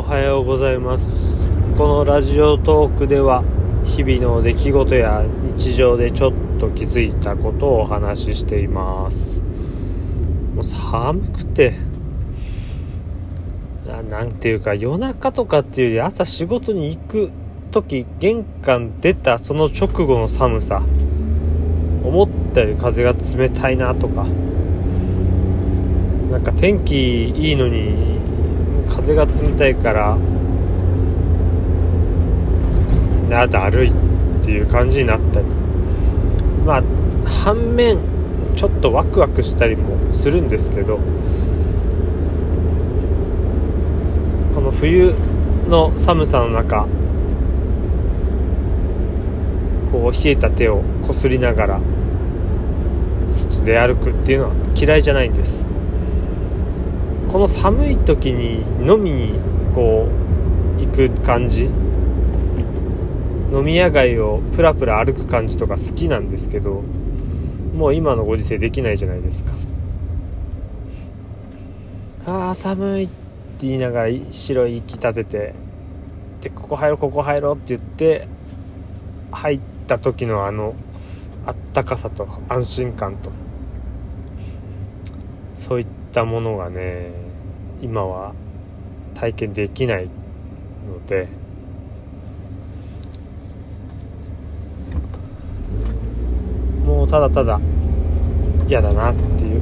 おはようございます。このラジオトークでは日々の出来事や日常でちょっと気づいたことをお話ししています。もう寒くてななんていうか夜中とかっていうより朝仕事に行く時玄関出たその直後の寒さ。思ったより風が冷たいなとか。なんか天気いいのに風が冷たいからなだるいっていう感じになったり。まあ反面ちょっとワクワクしたりもするんですけどこの冬の寒さの中こう冷えた手をこすりながら外で歩くっていうのは嫌いじゃないんです。この寒い時に飲みにこう行く感じ。飲み屋街をプラプラ歩く感じとか好きなんですけどもう今のご時世できないじゃないですか。あー寒いって言いながら白い息立ててでここ入ろうここ入ろうって言って入った時のあのあったかさと安心感と。そういったものがね今は体験できないのでもうただただ嫌だなっていう。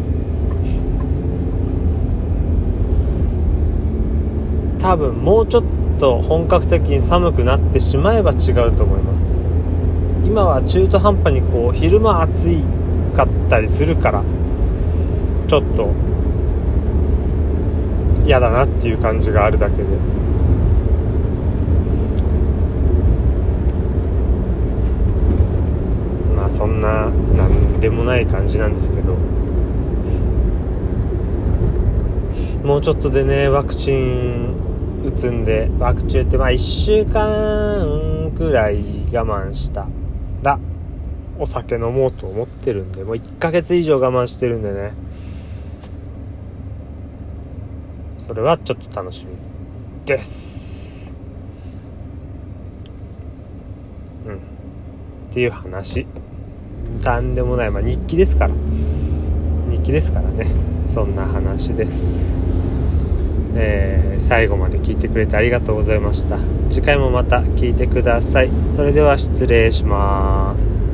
多分もうちょっと本格的に寒くなってしまえば違うと思います。今は中途半端にこう昼間暑いかったりするからちょっと嫌だなっていう感じがあるだけで。まあそんな何でもない感じなんですけど。もうちょっとでねワクチン打つんでワクチンってまあ1週間くらい我慢したらお酒飲もうと思ってるんでもう1ヶ月以上我慢してるんでね。それはちょっと楽しみです。うん。っていう話。なんでもない。まあ日記ですから。日記ですからね。そんな話です。えー、最後まで聞いてくれてありがとうございました。次回もまた聞いてください。それでは失礼します。